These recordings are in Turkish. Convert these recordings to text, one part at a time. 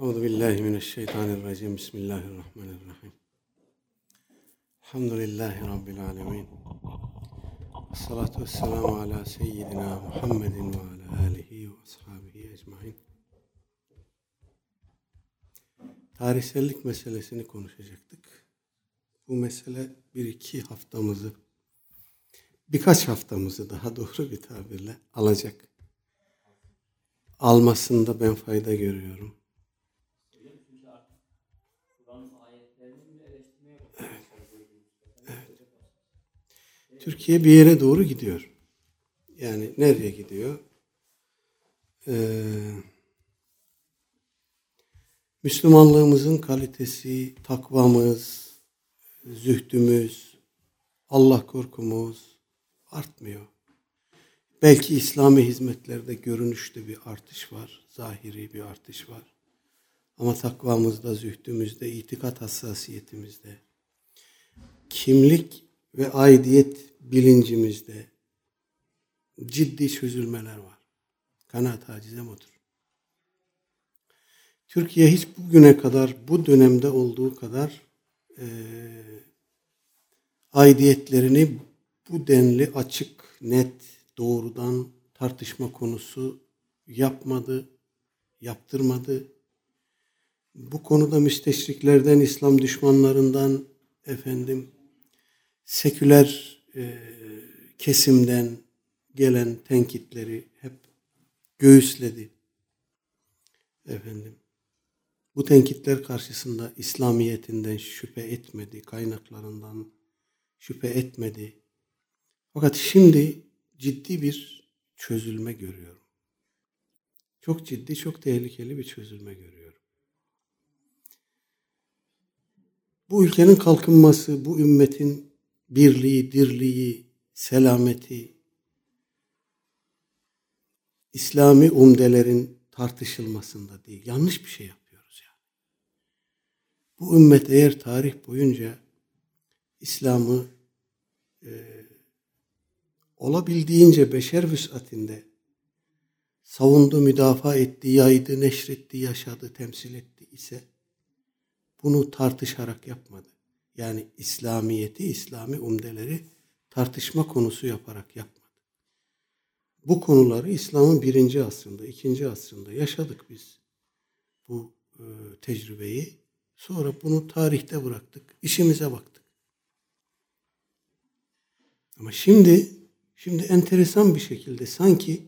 Euzu billahi mineşşeytanirracim. Bismillahirrahmanirrahim. Elhamdülillahi rabbil alamin. Salatu vesselamu ala seyyidina Muhammedin ve ala alihi ve ashabihi ecmaîn. Tarihsellik meselesini konuşacaktık. Bu mesele bir iki haftamızı, birkaç haftamızı daha doğru bir tabirle alacak. Almasında ben fayda görüyorum. Türkiye bir yere doğru gidiyor. Yani nereye gidiyor? Ee, Müslümanlığımızın kalitesi, takvamız, zühdümüz, Allah korkumuz artmıyor. Belki İslami hizmetlerde görünüşte bir artış var, zahiri bir artış var. Ama takvamızda, zühdümüzde, itikat hassasiyetimizde, kimlik ve aidiyet bilincimizde ciddi çözülmeler var. Kanaat acizem odur. Türkiye hiç bugüne kadar bu dönemde olduğu kadar e, aidiyetlerini bu denli açık, net, doğrudan tartışma konusu yapmadı, yaptırmadı. Bu konuda müsteşriklerden, İslam düşmanlarından, efendim, seküler e, kesimden gelen tenkitleri hep göğüsledi. Efendim, bu tenkitler karşısında İslamiyetinden şüphe etmedi, kaynaklarından şüphe etmedi. Fakat şimdi ciddi bir çözülme görüyorum. Çok ciddi, çok tehlikeli bir çözülme görüyorum. Bu ülkenin kalkınması, bu ümmetin birliği, dirliği, selameti, İslami umdelerin tartışılmasında değil. Yanlış bir şey yapıyoruz yani. Bu ümmet eğer tarih boyunca İslam'ı e, olabildiğince beşer vüsatinde savundu, müdafaa etti, yaydı, neşretti, yaşadı, temsil etti ise bunu tartışarak yapmadı. Yani İslamiyeti, İslami umdeleri tartışma konusu yaparak yapmadı. Bu konuları İslam'ın birinci asrında, ikinci asrında yaşadık biz. Bu e, tecrübeyi. Sonra bunu tarihte bıraktık. işimize baktık. Ama şimdi şimdi enteresan bir şekilde sanki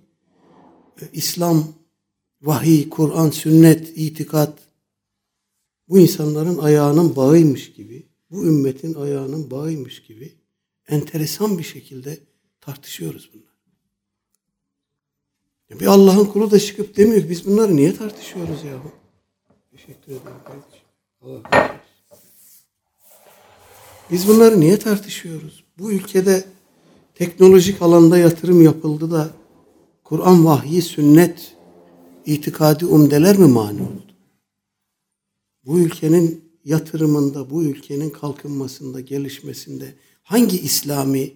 e, İslam, vahiy, Kur'an, sünnet, itikat bu insanların ayağının bağıymış gibi, bu ümmetin ayağının bağıymış gibi enteresan bir şekilde tartışıyoruz bunları. Bir Allah'ın kulu da çıkıp demiyor biz bunları niye tartışıyoruz ya? Teşekkür ederim kardeşim. Allah. Biz bunları niye tartışıyoruz? Bu ülkede teknolojik alanda yatırım yapıldı da Kur'an, vahyi, sünnet, itikadi umdeler mi mani oldu? Bu ülkenin yatırımında, bu ülkenin kalkınmasında, gelişmesinde hangi İslami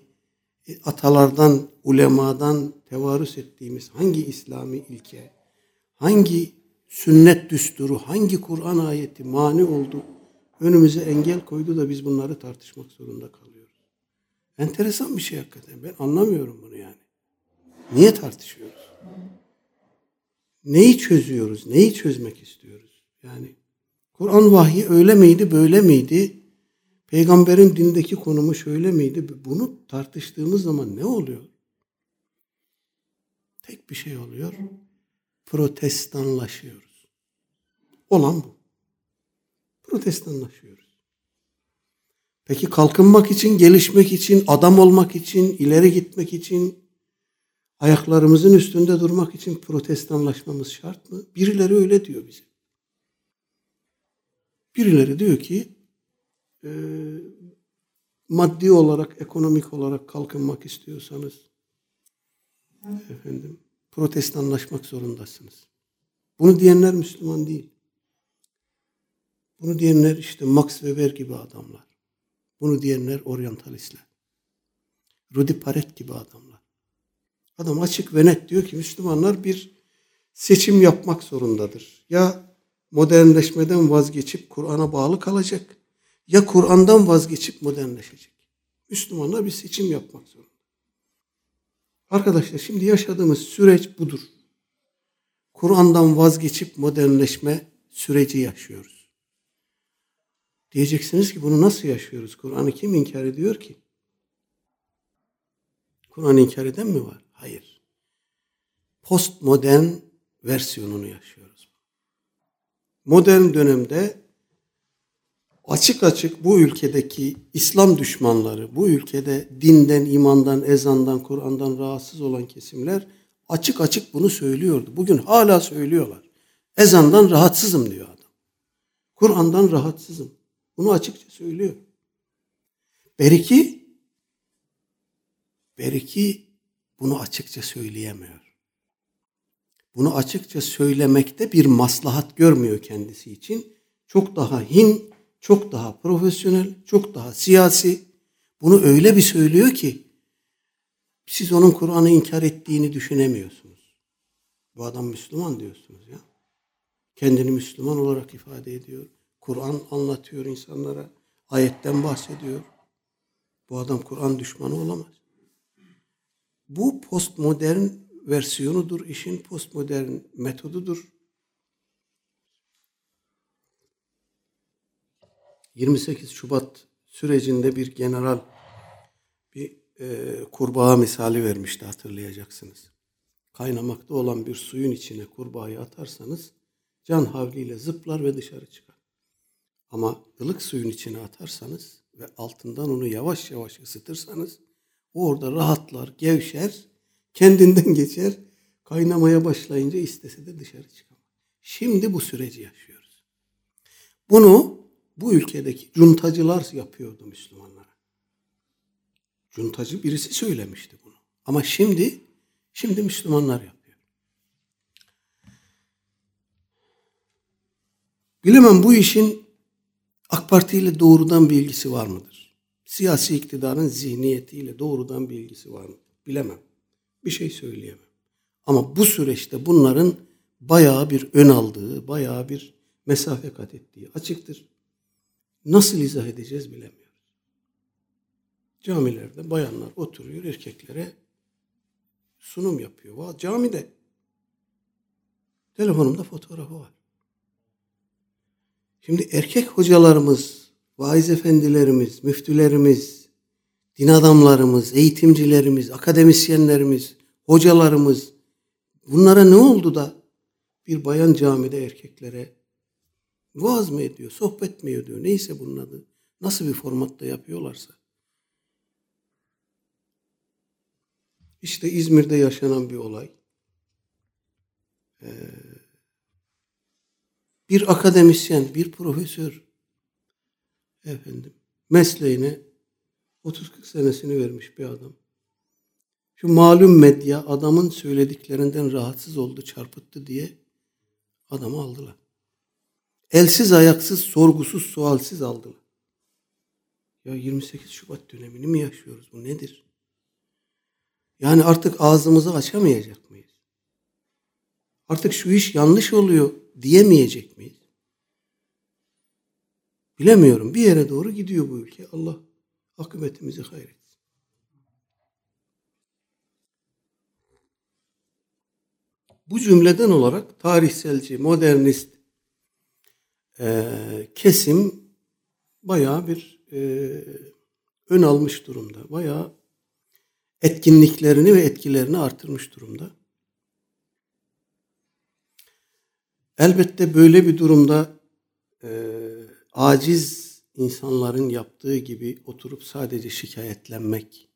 atalardan, ulemadan tevarüs ettiğimiz hangi İslami ilke, hangi sünnet düsturu, hangi Kur'an ayeti mani oldu, önümüze engel koydu da biz bunları tartışmak zorunda kalıyoruz. Enteresan bir şey hakikaten. Ben anlamıyorum bunu yani. Niye tartışıyoruz? Neyi çözüyoruz? Neyi çözmek istiyoruz? Yani Kur'an vahyi öyle miydi, böyle miydi? Peygamberin dindeki konumu şöyle miydi? Bunu tartıştığımız zaman ne oluyor? Tek bir şey oluyor. Protestanlaşıyoruz. Olan bu. Protestanlaşıyoruz. Peki kalkınmak için, gelişmek için, adam olmak için, ileri gitmek için, ayaklarımızın üstünde durmak için protestanlaşmamız şart mı? Birileri öyle diyor bize. Birileri diyor ki e, maddi olarak, ekonomik olarak kalkınmak istiyorsanız efendim protestanlaşmak zorundasınız. Bunu diyenler Müslüman değil. Bunu diyenler işte Max Weber gibi adamlar. Bunu diyenler oryantalistler. Rudi Paret gibi adamlar. Adam açık ve net diyor ki Müslümanlar bir seçim yapmak zorundadır. Ya modernleşmeden vazgeçip Kur'an'a bağlı kalacak ya Kur'an'dan vazgeçip modernleşecek. Müslümanlar bir seçim yapmak zorunda. Arkadaşlar şimdi yaşadığımız süreç budur. Kur'an'dan vazgeçip modernleşme süreci yaşıyoruz. Diyeceksiniz ki bunu nasıl yaşıyoruz? Kur'an'ı kim inkar ediyor ki? Kur'an'ı inkar eden mi var? Hayır. Postmodern versiyonunu yaşıyoruz. Modern dönemde açık açık bu ülkedeki İslam düşmanları, bu ülkede dinden, imandan, ezandan, Kur'an'dan rahatsız olan kesimler açık açık bunu söylüyordu. Bugün hala söylüyorlar. Ezandan rahatsızım diyor adam. Kur'an'dan rahatsızım. Bunu açıkça söylüyor. Beriki Beriki bunu açıkça söyleyemiyor. Bunu açıkça söylemekte bir maslahat görmüyor kendisi için. Çok daha hin, çok daha profesyonel, çok daha siyasi. Bunu öyle bir söylüyor ki siz onun Kur'an'ı inkar ettiğini düşünemiyorsunuz. Bu adam Müslüman diyorsunuz ya. Kendini Müslüman olarak ifade ediyor. Kur'an anlatıyor insanlara. Ayetten bahsediyor. Bu adam Kur'an düşmanı olamaz. Bu postmodern versiyonudur, işin postmodern metodudur. 28 Şubat sürecinde bir general bir e, kurbağa misali vermişti hatırlayacaksınız. Kaynamakta olan bir suyun içine kurbağayı atarsanız can havliyle zıplar ve dışarı çıkar. Ama ılık suyun içine atarsanız ve altından onu yavaş yavaş ısıtırsanız o orada rahatlar, gevşer, kendinden geçer. Kaynamaya başlayınca istese de dışarı çıkamaz. Şimdi bu süreci yaşıyoruz. Bunu bu ülkedeki cuntacılar yapıyordu Müslümanlara. Cuntacı birisi söylemişti bunu. Ama şimdi şimdi Müslümanlar yapıyor. Bilemem bu işin AK Parti ile doğrudan bir ilgisi var mıdır? Siyasi iktidarın zihniyetiyle doğrudan bir ilgisi var mıdır? Bilemem. Bir şey söyleyemem. Ama bu süreçte bunların bayağı bir ön aldığı, bayağı bir mesafe kat ettiği açıktır. Nasıl izah edeceğiz bilemiyoruz. Camilerde bayanlar oturuyor erkeklere sunum yapıyor. Camide telefonumda fotoğrafı var. Şimdi erkek hocalarımız, vaiz efendilerimiz, müftülerimiz, din adamlarımız, eğitimcilerimiz, akademisyenlerimiz, hocalarımız bunlara ne oldu da bir bayan camide erkeklere vaaz mı ediyor, sohbet mi ediyor, neyse bunun adı. Nasıl bir formatta yapıyorlarsa. İşte İzmir'de yaşanan bir olay. Ee, bir akademisyen, bir profesör efendim mesleğine 30-40 senesini vermiş bir adam. Şu malum medya adamın söylediklerinden rahatsız oldu, çarpıttı diye adamı aldılar. Elsiz ayaksız, sorgusuz, sualsiz aldılar. Ya 28 Şubat dönemini mi yaşıyoruz? Bu nedir? Yani artık ağzımızı açamayacak mıyız? Artık şu iş yanlış oluyor diyemeyecek miyiz? Bilemiyorum. Bir yere doğru gidiyor bu ülke. Allah akıbetimizi hayretsin. Bu cümleden olarak tarihselci, modernist, e, kesim bayağı bir e, ön almış durumda. Bayağı etkinliklerini ve etkilerini artırmış durumda. Elbette böyle bir durumda e, aciz insanların yaptığı gibi oturup sadece şikayetlenmek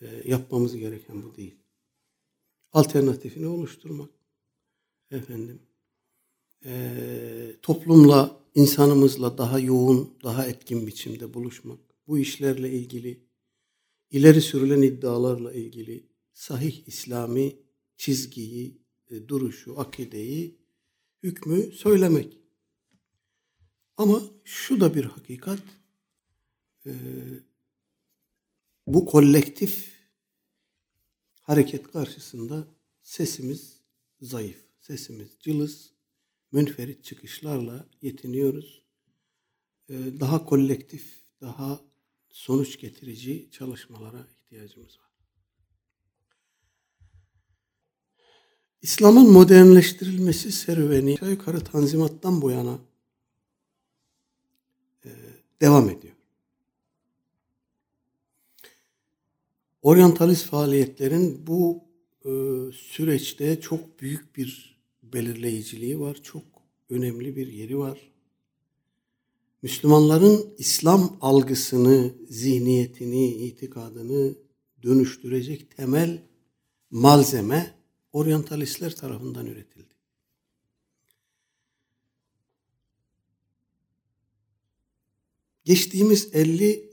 e, yapmamız gereken bu değil. Alternatifini oluşturmak. Efendim e, toplumla, insanımızla daha yoğun, daha etkin biçimde buluşmak, bu işlerle ilgili, ileri sürülen iddialarla ilgili sahih İslami çizgiyi, e, duruşu, akideyi, hükmü söylemek. Ama şu da bir hakikat, e, bu kolektif hareket karşısında sesimiz zayıf, sesimiz cılız, münferit çıkışlarla yetiniyoruz. Ee, daha kolektif, daha sonuç getirici çalışmalara ihtiyacımız var. İslam'ın modernleştirilmesi serüveni yukarı Tanzimat'tan bu yana e, devam ediyor. Oryantalist faaliyetlerin bu e, süreçte çok büyük bir belirleyiciliği var, çok önemli bir yeri var. Müslümanların İslam algısını, zihniyetini, itikadını dönüştürecek temel malzeme oryantalistler tarafından üretildi. Geçtiğimiz 50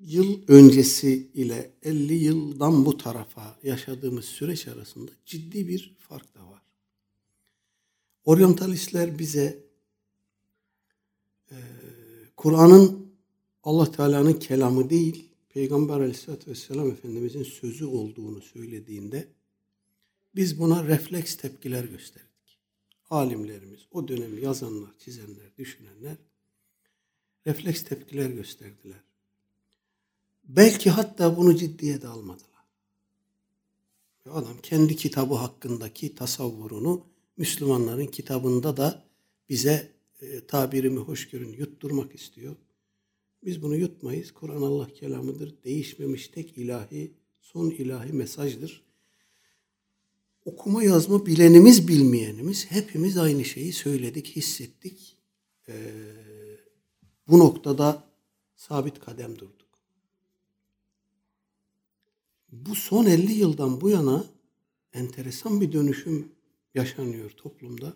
yıl öncesi ile 50 yıldan bu tarafa yaşadığımız süreç arasında ciddi bir fark da var. Oryantalistler bize e, Kur'an'ın Allah Teala'nın kelamı değil, Peygamber Aleyhisselatü Vesselam Efendimizin sözü olduğunu söylediğinde biz buna refleks tepkiler gösterdik. Alimlerimiz, o dönemi yazanlar, çizenler, düşünenler refleks tepkiler gösterdiler. Belki hatta bunu ciddiye de almadılar. Adam kendi kitabı hakkındaki tasavvurunu Müslümanların kitabında da bize e, tabirimi hoş görün yutturmak istiyor. Biz bunu yutmayız. Kur'an Allah kelamıdır. Değişmemiş tek ilahi, son ilahi mesajdır. Okuma yazma bilenimiz bilmeyenimiz hepimiz aynı şeyi söyledik, hissettik. Ee, bu noktada sabit kadem durduk. Bu son 50 yıldan bu yana enteresan bir dönüşüm yaşanıyor toplumda.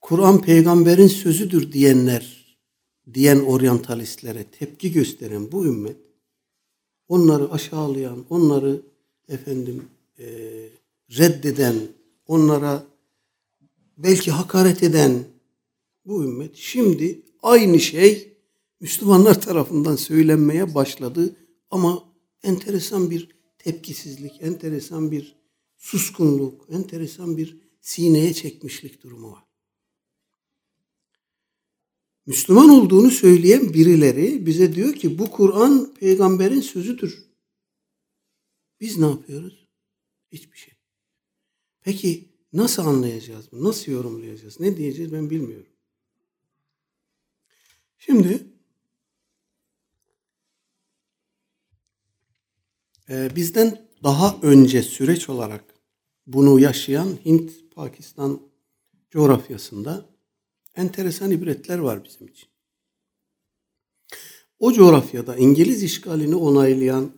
Kur'an peygamberin sözüdür diyenler, diyen oryantalistlere tepki gösteren bu ümmet, onları aşağılayan, onları efendim e, reddeden, onlara belki hakaret eden bu ümmet şimdi aynı şey Müslümanlar tarafından söylenmeye başladı ama enteresan bir tepkisizlik, enteresan bir suskunluk, enteresan bir sineye çekmişlik durumu var. Müslüman olduğunu söyleyen birileri bize diyor ki bu Kur'an peygamberin sözüdür. Biz ne yapıyoruz? Hiçbir şey. Peki nasıl anlayacağız bunu? Nasıl yorumlayacağız? Ne diyeceğiz ben bilmiyorum. Şimdi e, bizden daha önce süreç olarak bunu yaşayan Hint-Pakistan coğrafyasında enteresan ibretler var bizim için. O coğrafyada İngiliz işgalini onaylayan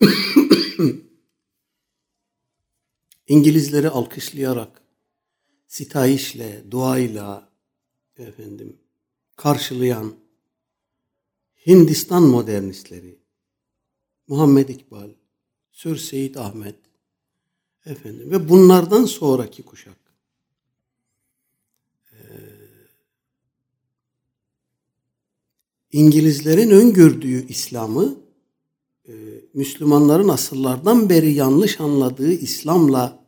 İngilizleri alkışlayarak, sitayişle, duayla efendim karşılayan Hindistan modernistleri, Muhammed İkbal, Sür Seyit Ahmet, efendim ve bunlardan sonraki kuşak İngilizlerin öngördüğü İslam'ı e, Müslümanların asıllardan beri yanlış anladığı İslam'la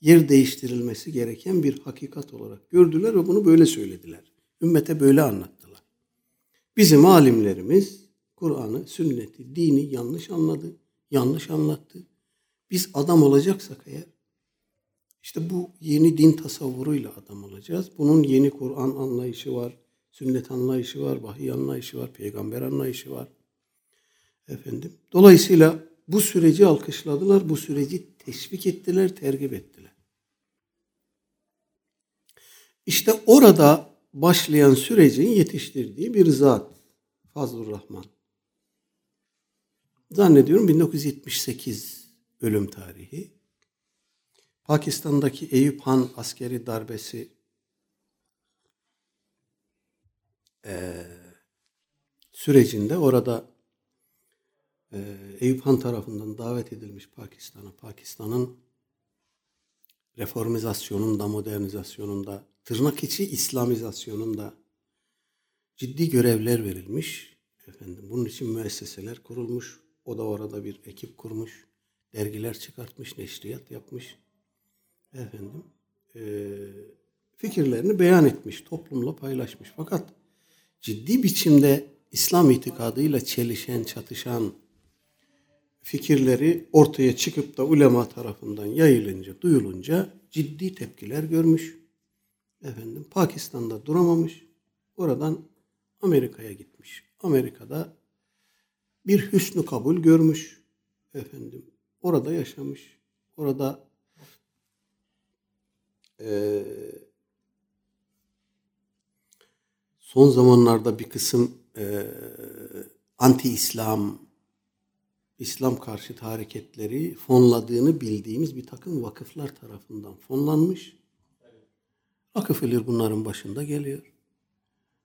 yer değiştirilmesi gereken bir hakikat olarak gördüler ve bunu böyle söylediler. Ümmete böyle anlattılar. Bizim alimlerimiz Kur'an'ı, sünneti, dini yanlış anladı, yanlış anlattı. Biz adam olacaksak eğer, işte bu yeni din tasavvuruyla adam olacağız. Bunun yeni Kur'an anlayışı var, sünnet anlayışı var, vahiy anlayışı var, peygamber anlayışı var. Efendim. Dolayısıyla bu süreci alkışladılar, bu süreci teşvik ettiler, tergip ettiler. İşte orada başlayan sürecin yetiştirdiği bir zat Fazlur Rahman. Zannediyorum 1978 ölüm tarihi. Pakistan'daki Eyüp Han askeri darbesi e, sürecinde orada e, Eyüp Han tarafından davet edilmiş Pakistan'a, Pakistan'ın reformizasyonunda, modernizasyonunda, tırnak içi İslamizasyonunda ciddi görevler verilmiş. Efendim, bunun için müesseseler kurulmuş. O da orada bir ekip kurmuş. Dergiler çıkartmış, neşriyat yapmış. Efendim, e, fikirlerini beyan etmiş, toplumla paylaşmış. Fakat ciddi biçimde İslam itikadıyla çelişen, çatışan fikirleri ortaya çıkıp da ulema tarafından yayılınca, duyulunca ciddi tepkiler görmüş. Efendim Pakistan'da duramamış. Oradan Amerika'ya gitmiş. Amerika'da bir hüsnü kabul görmüş. Efendim orada yaşamış. Orada e, son zamanlarda bir kısım e, anti-İslam, İslam karşıtı hareketleri fonladığını bildiğimiz bir takım vakıflar tarafından fonlanmış. Rockefeller bunların başında geliyor.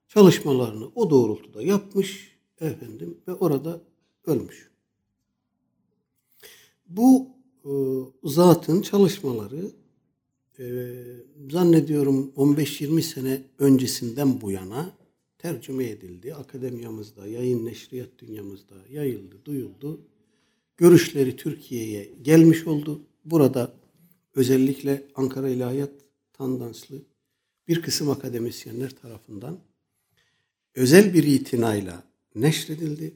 Çalışmalarını o doğrultuda yapmış efendim ve orada ölmüş. Bu e, zatın çalışmaları e, zannediyorum 15-20 sene öncesinden bu yana tercüme edildi. Akademiyamızda, yayın neşriyat dünyamızda yayıldı, duyuldu. Görüşleri Türkiye'ye gelmiş oldu. Burada özellikle Ankara İlahiyat Tandanslı bir kısım akademisyenler tarafından özel bir itinayla neşredildi.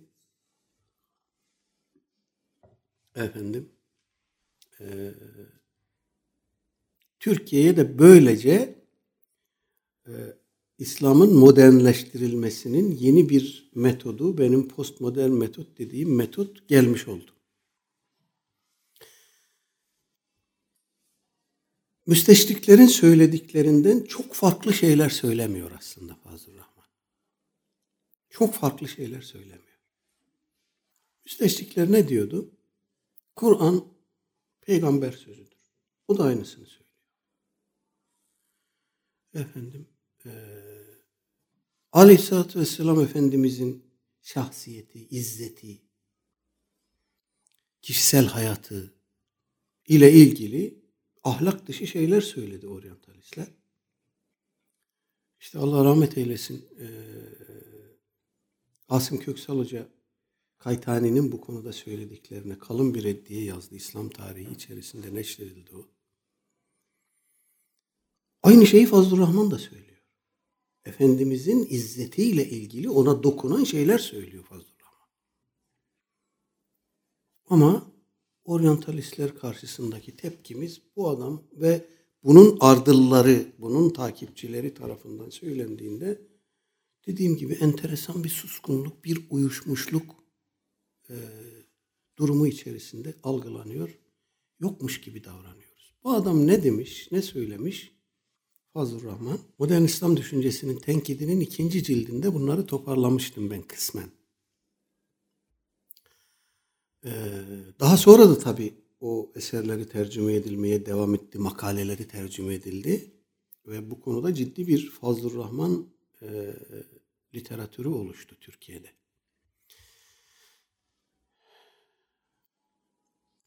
Efendim, e, Türkiye'ye de böylece e, İslam'ın modernleştirilmesinin yeni bir metodu, benim postmodern metot dediğim metot gelmiş oldu. Müsteşriklerin söylediklerinden çok farklı şeyler söylemiyor aslında Fazıl Rahman. Çok farklı şeyler söylemiyor. Müsteşrikler ne diyordu? Kur'an peygamber sözüdür. O da aynısını söylüyor. Efendim, e, Aleyhisselatü Vesselam Efendimizin şahsiyeti, izzeti, kişisel hayatı ile ilgili ahlak dışı şeyler söyledi oryantalistler. İşte Allah rahmet eylesin e, Asım Köksal Hoca Kaytani'nin bu konuda söylediklerine kalın bir reddiye yazdı. İslam tarihi içerisinde neşredildi o. Aynı şeyi Fazlur Rahman da söylüyor. Efendimizin izzetiyle ilgili ona dokunan şeyler söylüyor Fazlur Rahman. Ama oryantalistler karşısındaki tepkimiz bu adam ve bunun ardılları, bunun takipçileri tarafından söylendiğinde dediğim gibi enteresan bir suskunluk, bir uyuşmuşluk e, durumu içerisinde algılanıyor. Yokmuş gibi davranıyoruz. Bu adam ne demiş, ne söylemiş? Fazıl Rahman. Modern İslam düşüncesinin tenkidinin ikinci cildinde bunları toparlamıştım ben kısmen. Ee, daha sonra da tabii o eserleri tercüme edilmeye devam etti, makaleleri tercüme edildi. Ve bu konuda ciddi bir Fazıl Rahman e, literatürü oluştu Türkiye'de.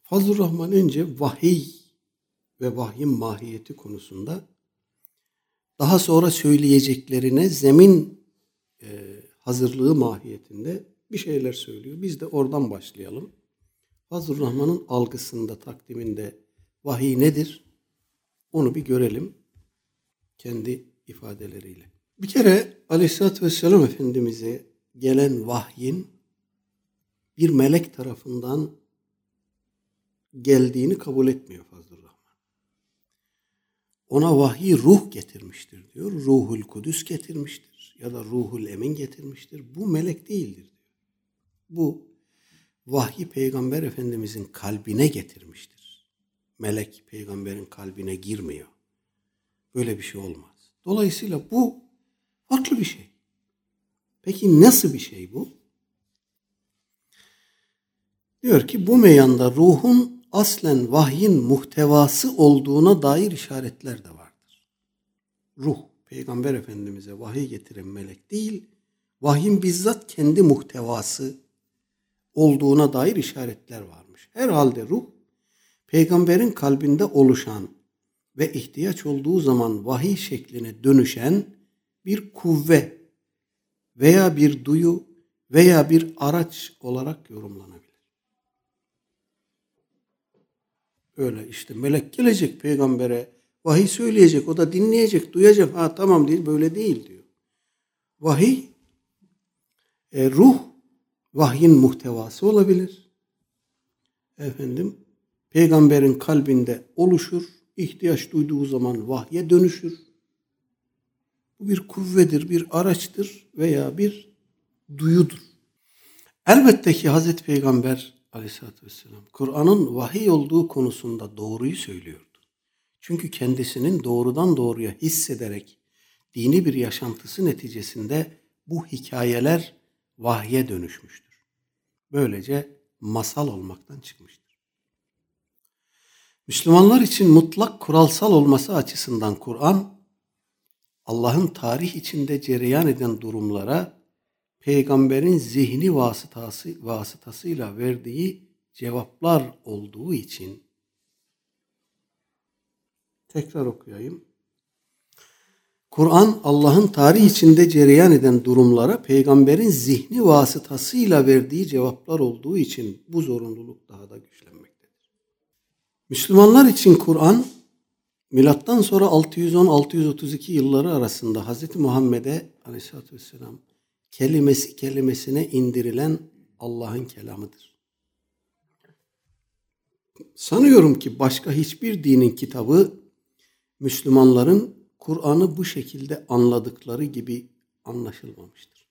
Fazıl Rahman önce vahiy ve vahyin mahiyeti konusunda daha sonra söyleyeceklerine zemin e, hazırlığı mahiyetinde bir şeyler söylüyor. Biz de oradan başlayalım. Fazıl Rahman'ın algısında, takdiminde vahiy nedir? Onu bir görelim kendi ifadeleriyle. Bir kere Aleyhisselatü Vesselam Efendimiz'e gelen vahyin bir melek tarafından geldiğini kabul etmiyor Fazıl Rahman. Ona vahiy ruh getirmiştir diyor. Ruhul Kudüs getirmiştir ya da Ruhul Emin getirmiştir. Bu melek değildir diyor. Bu vahyi peygamber efendimizin kalbine getirmiştir. Melek peygamberin kalbine girmiyor. Böyle bir şey olmaz. Dolayısıyla bu farklı bir şey. Peki nasıl bir şey bu? Diyor ki bu meyanda ruhun aslen vahyin muhtevası olduğuna dair işaretler de vardır. Ruh, Peygamber Efendimiz'e vahiy getiren melek değil, vahyin bizzat kendi muhtevası olduğuna dair işaretler varmış. Herhalde ruh, peygamberin kalbinde oluşan ve ihtiyaç olduğu zaman vahiy şekline dönüşen bir kuvve veya bir duyu veya bir araç olarak yorumlanabilir. Öyle işte melek gelecek peygambere Vahiy söyleyecek, o da dinleyecek, duyacak. Ha tamam değil, böyle değil diyor. Vahiy, e, ruh, vahyin muhtevası olabilir. Efendim, peygamberin kalbinde oluşur, ihtiyaç duyduğu zaman vahye dönüşür. Bu bir kuvvedir, bir araçtır veya bir duyudur. Elbette ki Hazreti Peygamber aleyhissalatü vesselam Kur'an'ın vahiy olduğu konusunda doğruyu söylüyordu. Çünkü kendisinin doğrudan doğruya hissederek dini bir yaşantısı neticesinde bu hikayeler vahye dönüşmüştür. Böylece masal olmaktan çıkmıştır. Müslümanlar için mutlak kuralsal olması açısından Kur'an, Allah'ın tarih içinde cereyan eden durumlara peygamberin zihni vasıtası vasıtasıyla verdiği cevaplar olduğu için tekrar okuyayım. Kur'an Allah'ın tarih içinde cereyan eden durumlara peygamberin zihni vasıtasıyla verdiği cevaplar olduğu için bu zorunluluk daha da güçlenmektedir. Müslümanlar için Kur'an milattan sonra 610-632 yılları arasında Hz. Muhammed'e aleyhissalatü vesselam kelimesi kelimesine indirilen Allah'ın kelamıdır. Sanıyorum ki başka hiçbir dinin kitabı Müslümanların Kur'an'ı bu şekilde anladıkları gibi anlaşılmamıştır.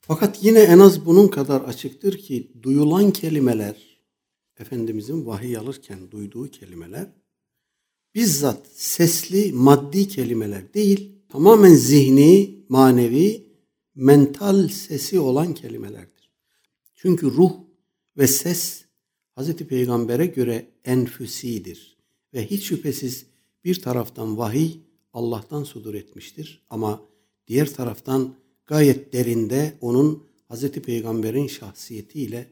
Fakat yine en az bunun kadar açıktır ki duyulan kelimeler, Efendimizin vahiy alırken duyduğu kelimeler, bizzat sesli, maddi kelimeler değil, tamamen zihni, manevi, mental sesi olan kelimelerdir. Çünkü ruh ve ses Hz. Peygamber'e göre enfüsidir ve hiç şüphesiz bir taraftan vahiy Allah'tan sudur etmiştir ama diğer taraftan gayet derinde onun Hz. Peygamber'in şahsiyetiyle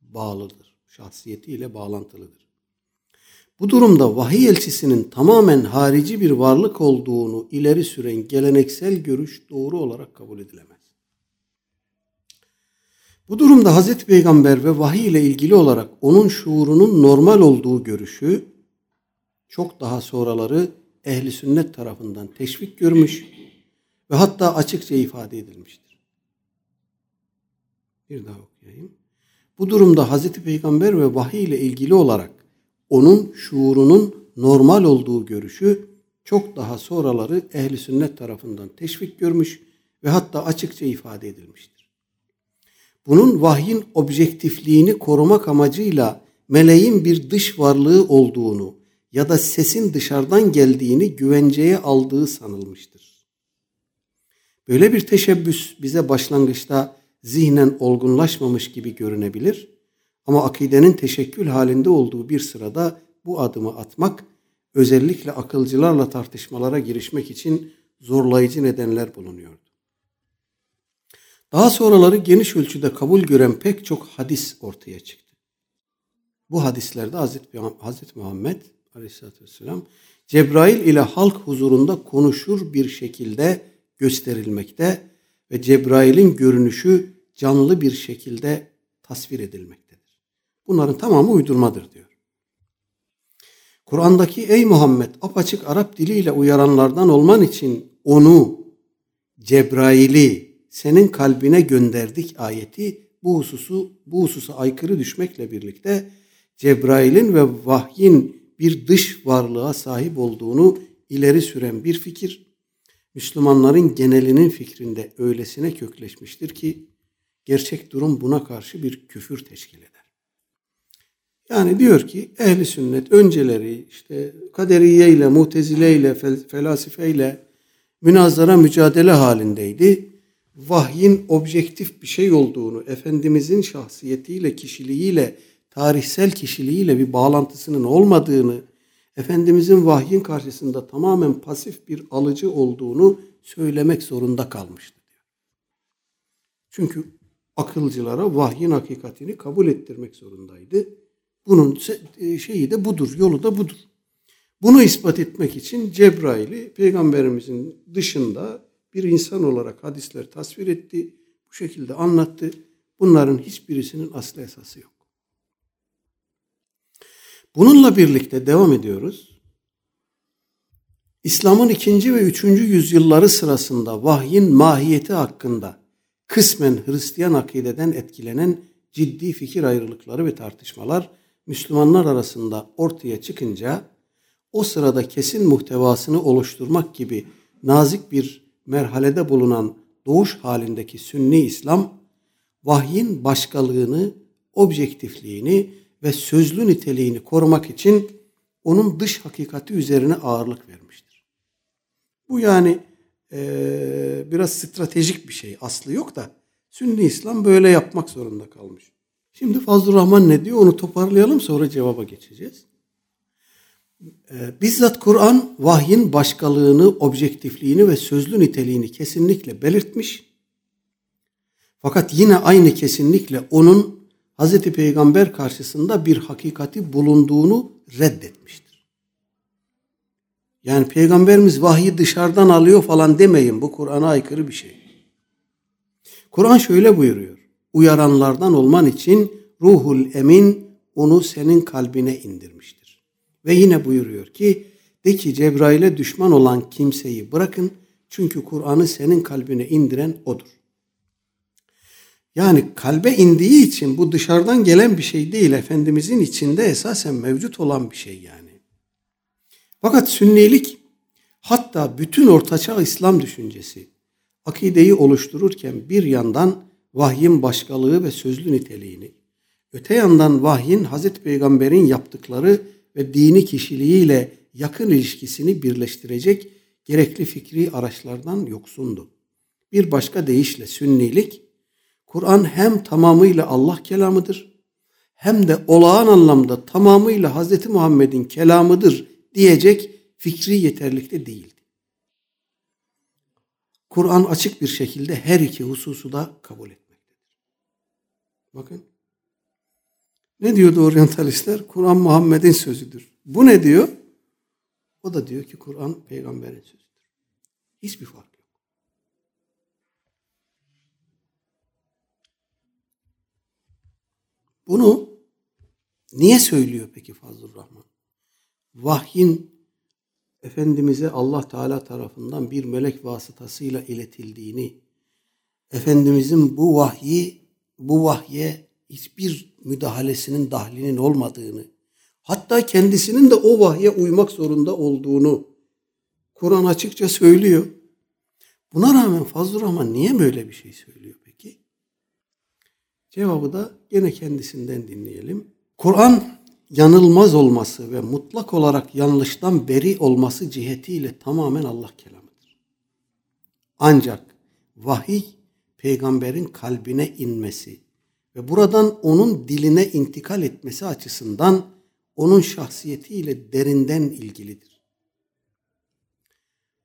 bağlıdır. Şahsiyetiyle bağlantılıdır. Bu durumda vahiy elçisinin tamamen harici bir varlık olduğunu ileri süren geleneksel görüş doğru olarak kabul edilemez. Bu durumda Hz. Peygamber ve vahiy ile ilgili olarak onun şuurunun normal olduğu görüşü çok daha sonraları ehli sünnet tarafından teşvik görmüş ve hatta açıkça ifade edilmiştir. Bir daha okuyayım. Bu durumda Hazreti Peygamber ve vahiy ile ilgili olarak onun şuurunun normal olduğu görüşü çok daha sonraları ehli sünnet tarafından teşvik görmüş ve hatta açıkça ifade edilmiştir. Bunun vahyin objektifliğini korumak amacıyla meleğin bir dış varlığı olduğunu ya da sesin dışarıdan geldiğini güvenceye aldığı sanılmıştır. Böyle bir teşebbüs bize başlangıçta zihnen olgunlaşmamış gibi görünebilir ama akidenin teşekkül halinde olduğu bir sırada bu adımı atmak özellikle akılcılarla tartışmalara girişmek için zorlayıcı nedenler bulunuyordu. Daha sonraları geniş ölçüde kabul gören pek çok hadis ortaya çıktı. Bu hadislerde Hazreti Muhammed aleyhissalatü vesselam Cebrail ile halk huzurunda konuşur bir şekilde gösterilmekte ve Cebrail'in görünüşü canlı bir şekilde tasvir edilmektedir. Bunların tamamı uydurmadır diyor. Kur'an'daki ey Muhammed apaçık Arap diliyle uyaranlardan olman için onu Cebrail'i senin kalbine gönderdik ayeti bu hususu bu hususa aykırı düşmekle birlikte Cebrail'in ve vahyin bir dış varlığa sahip olduğunu ileri süren bir fikir, Müslümanların genelinin fikrinde öylesine kökleşmiştir ki gerçek durum buna karşı bir küfür teşkil eder. Yani diyor ki ehli sünnet önceleri işte kaderiye ile, mutezile ile, felasife ile münazara mücadele halindeydi. Vahyin objektif bir şey olduğunu, Efendimizin şahsiyetiyle, kişiliğiyle tarihsel kişiliğiyle bir bağlantısının olmadığını, Efendimizin vahyin karşısında tamamen pasif bir alıcı olduğunu söylemek zorunda kalmıştı. Çünkü akılcılara vahyin hakikatini kabul ettirmek zorundaydı. Bunun e, şeyi de budur, yolu da budur. Bunu ispat etmek için Cebrail'i peygamberimizin dışında bir insan olarak hadisler tasvir etti. Bu şekilde anlattı. Bunların hiçbirisinin aslı esası yok. Bununla birlikte devam ediyoruz. İslam'ın ikinci ve üçüncü yüzyılları sırasında vahyin mahiyeti hakkında kısmen Hristiyan akideden etkilenen ciddi fikir ayrılıkları ve tartışmalar Müslümanlar arasında ortaya çıkınca o sırada kesin muhtevasını oluşturmak gibi nazik bir merhalede bulunan doğuş halindeki Sünni İslam vahyin başkalığını, objektifliğini ve sözlü niteliğini korumak için onun dış hakikati üzerine ağırlık vermiştir. Bu yani e, biraz stratejik bir şey. Aslı yok da Sünni İslam böyle yapmak zorunda kalmış. Şimdi Fazıl Rahman ne diyor onu toparlayalım sonra cevaba geçeceğiz. Ee, bizzat Kur'an vahyin başkalığını, objektifliğini ve sözlü niteliğini kesinlikle belirtmiş. Fakat yine aynı kesinlikle onun Hz. Peygamber karşısında bir hakikati bulunduğunu reddetmiştir. Yani Peygamberimiz vahyi dışarıdan alıyor falan demeyin. Bu Kur'an'a aykırı bir şey. Kur'an şöyle buyuruyor. Uyaranlardan olman için ruhul emin onu senin kalbine indirmiştir. Ve yine buyuruyor ki de ki Cebrail'e düşman olan kimseyi bırakın çünkü Kur'an'ı senin kalbine indiren odur. Yani kalbe indiği için bu dışarıdan gelen bir şey değil. Efendimizin içinde esasen mevcut olan bir şey yani. Fakat sünnilik hatta bütün ortaçağ İslam düşüncesi akideyi oluştururken bir yandan vahyin başkalığı ve sözlü niteliğini, öte yandan vahyin Hazreti Peygamber'in yaptıkları ve dini kişiliğiyle yakın ilişkisini birleştirecek gerekli fikri araçlardan yoksundu. Bir başka deyişle sünnilik, Kur'an hem tamamıyla Allah kelamıdır, hem de olağan anlamda tamamıyla Hz. Muhammed'in kelamıdır diyecek fikri yeterlikte değildi. Kur'an açık bir şekilde her iki hususu da kabul etmektedir. Bakın. Ne diyordu oryantalistler? Kur'an Muhammed'in sözüdür. Bu ne diyor? O da diyor ki Kur'an peygamberin sözüdür. Hiçbir fark Bunu niye söylüyor peki Fazıl Rahman? Vahyin Efendimiz'e Allah Teala tarafından bir melek vasıtasıyla iletildiğini, Efendimiz'in bu vahyi, bu vahye hiçbir müdahalesinin, dahlinin olmadığını, hatta kendisinin de o vahye uymak zorunda olduğunu Kur'an açıkça söylüyor. Buna rağmen Fazıl Rahman niye böyle bir şey söylüyor? Cevabı da gene kendisinden dinleyelim. Kur'an yanılmaz olması ve mutlak olarak yanlıştan beri olması cihetiyle tamamen Allah kelamıdır. Ancak vahiy peygamberin kalbine inmesi ve buradan onun diline intikal etmesi açısından onun şahsiyetiyle derinden ilgilidir.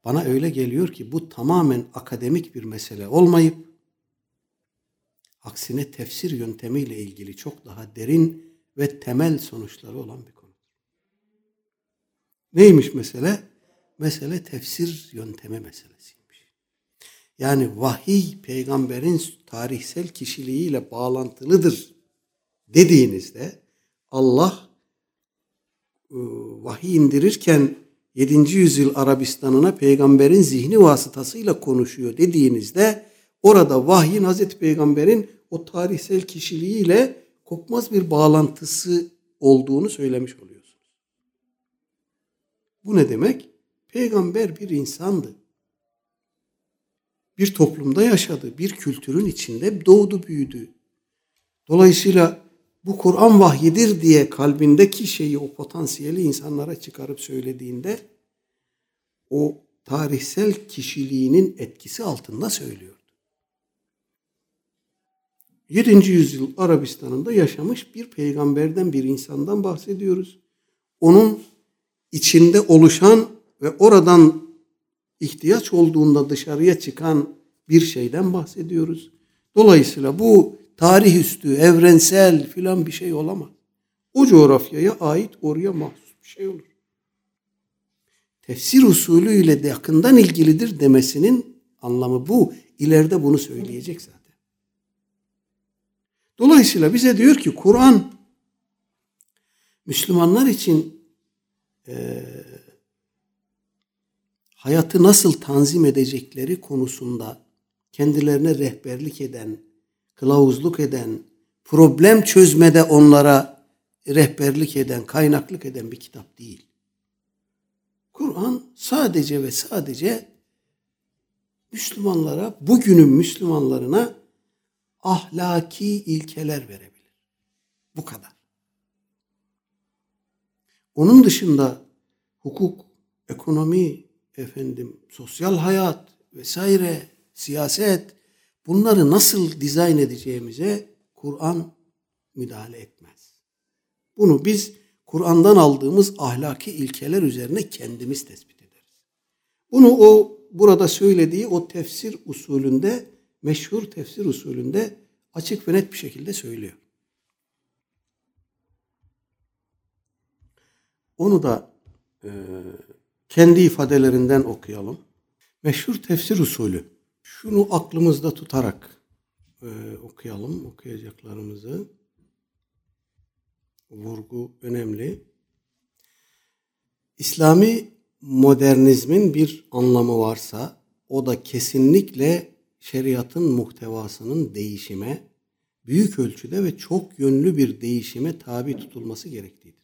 Bana öyle geliyor ki bu tamamen akademik bir mesele olmayıp aksine tefsir yöntemiyle ilgili çok daha derin ve temel sonuçları olan bir konudur. Neymiş mesele? Mesele tefsir yöntemi meselesiymiş. Yani vahiy peygamberin tarihsel kişiliğiyle bağlantılıdır dediğinizde Allah e, vahiy indirirken 7. yüzyıl Arabistan'ına peygamberin zihni vasıtasıyla konuşuyor dediğinizde orada vahyin Hazreti Peygamber'in o tarihsel kişiliğiyle kopmaz bir bağlantısı olduğunu söylemiş oluyorsunuz. Bu ne demek? Peygamber bir insandı. Bir toplumda yaşadı, bir kültürün içinde doğdu, büyüdü. Dolayısıyla bu Kur'an vahyidir diye kalbindeki şeyi, o potansiyeli insanlara çıkarıp söylediğinde o tarihsel kişiliğinin etkisi altında söylüyor. 7. yüzyıl Arabistan'ında yaşamış bir peygamberden bir insandan bahsediyoruz. Onun içinde oluşan ve oradan ihtiyaç olduğunda dışarıya çıkan bir şeyden bahsediyoruz. Dolayısıyla bu tarih üstü, evrensel filan bir şey olamaz. O coğrafyaya ait oraya mahsus bir şey olur. Tefsir usulüyle de yakından ilgilidir demesinin anlamı bu. İleride bunu söyleyecek zaten. Dolayısıyla bize diyor ki Kur'an Müslümanlar için e, hayatı nasıl tanzim edecekleri konusunda kendilerine rehberlik eden, kılavuzluk eden, problem çözmede onlara rehberlik eden, kaynaklık eden bir kitap değil. Kur'an sadece ve sadece Müslümanlara, bugünün Müslümanlarına ahlaki ilkeler verebilir. Bu kadar. Onun dışında hukuk, ekonomi, efendim, sosyal hayat vesaire, siyaset bunları nasıl dizayn edeceğimize Kur'an müdahale etmez. Bunu biz Kur'an'dan aldığımız ahlaki ilkeler üzerine kendimiz tespit ederiz. Bunu o burada söylediği o tefsir usulünde, meşhur tefsir usulünde açık ve net bir şekilde söylüyor. Onu da e, kendi ifadelerinden okuyalım. Meşhur tefsir usulü. Şunu aklımızda tutarak e, okuyalım okuyacaklarımızı. Vurgu önemli. İslami modernizmin bir anlamı varsa o da kesinlikle şeriatın muhtevasının değişime, büyük ölçüde ve çok yönlü bir değişime tabi tutulması gerektiğidir.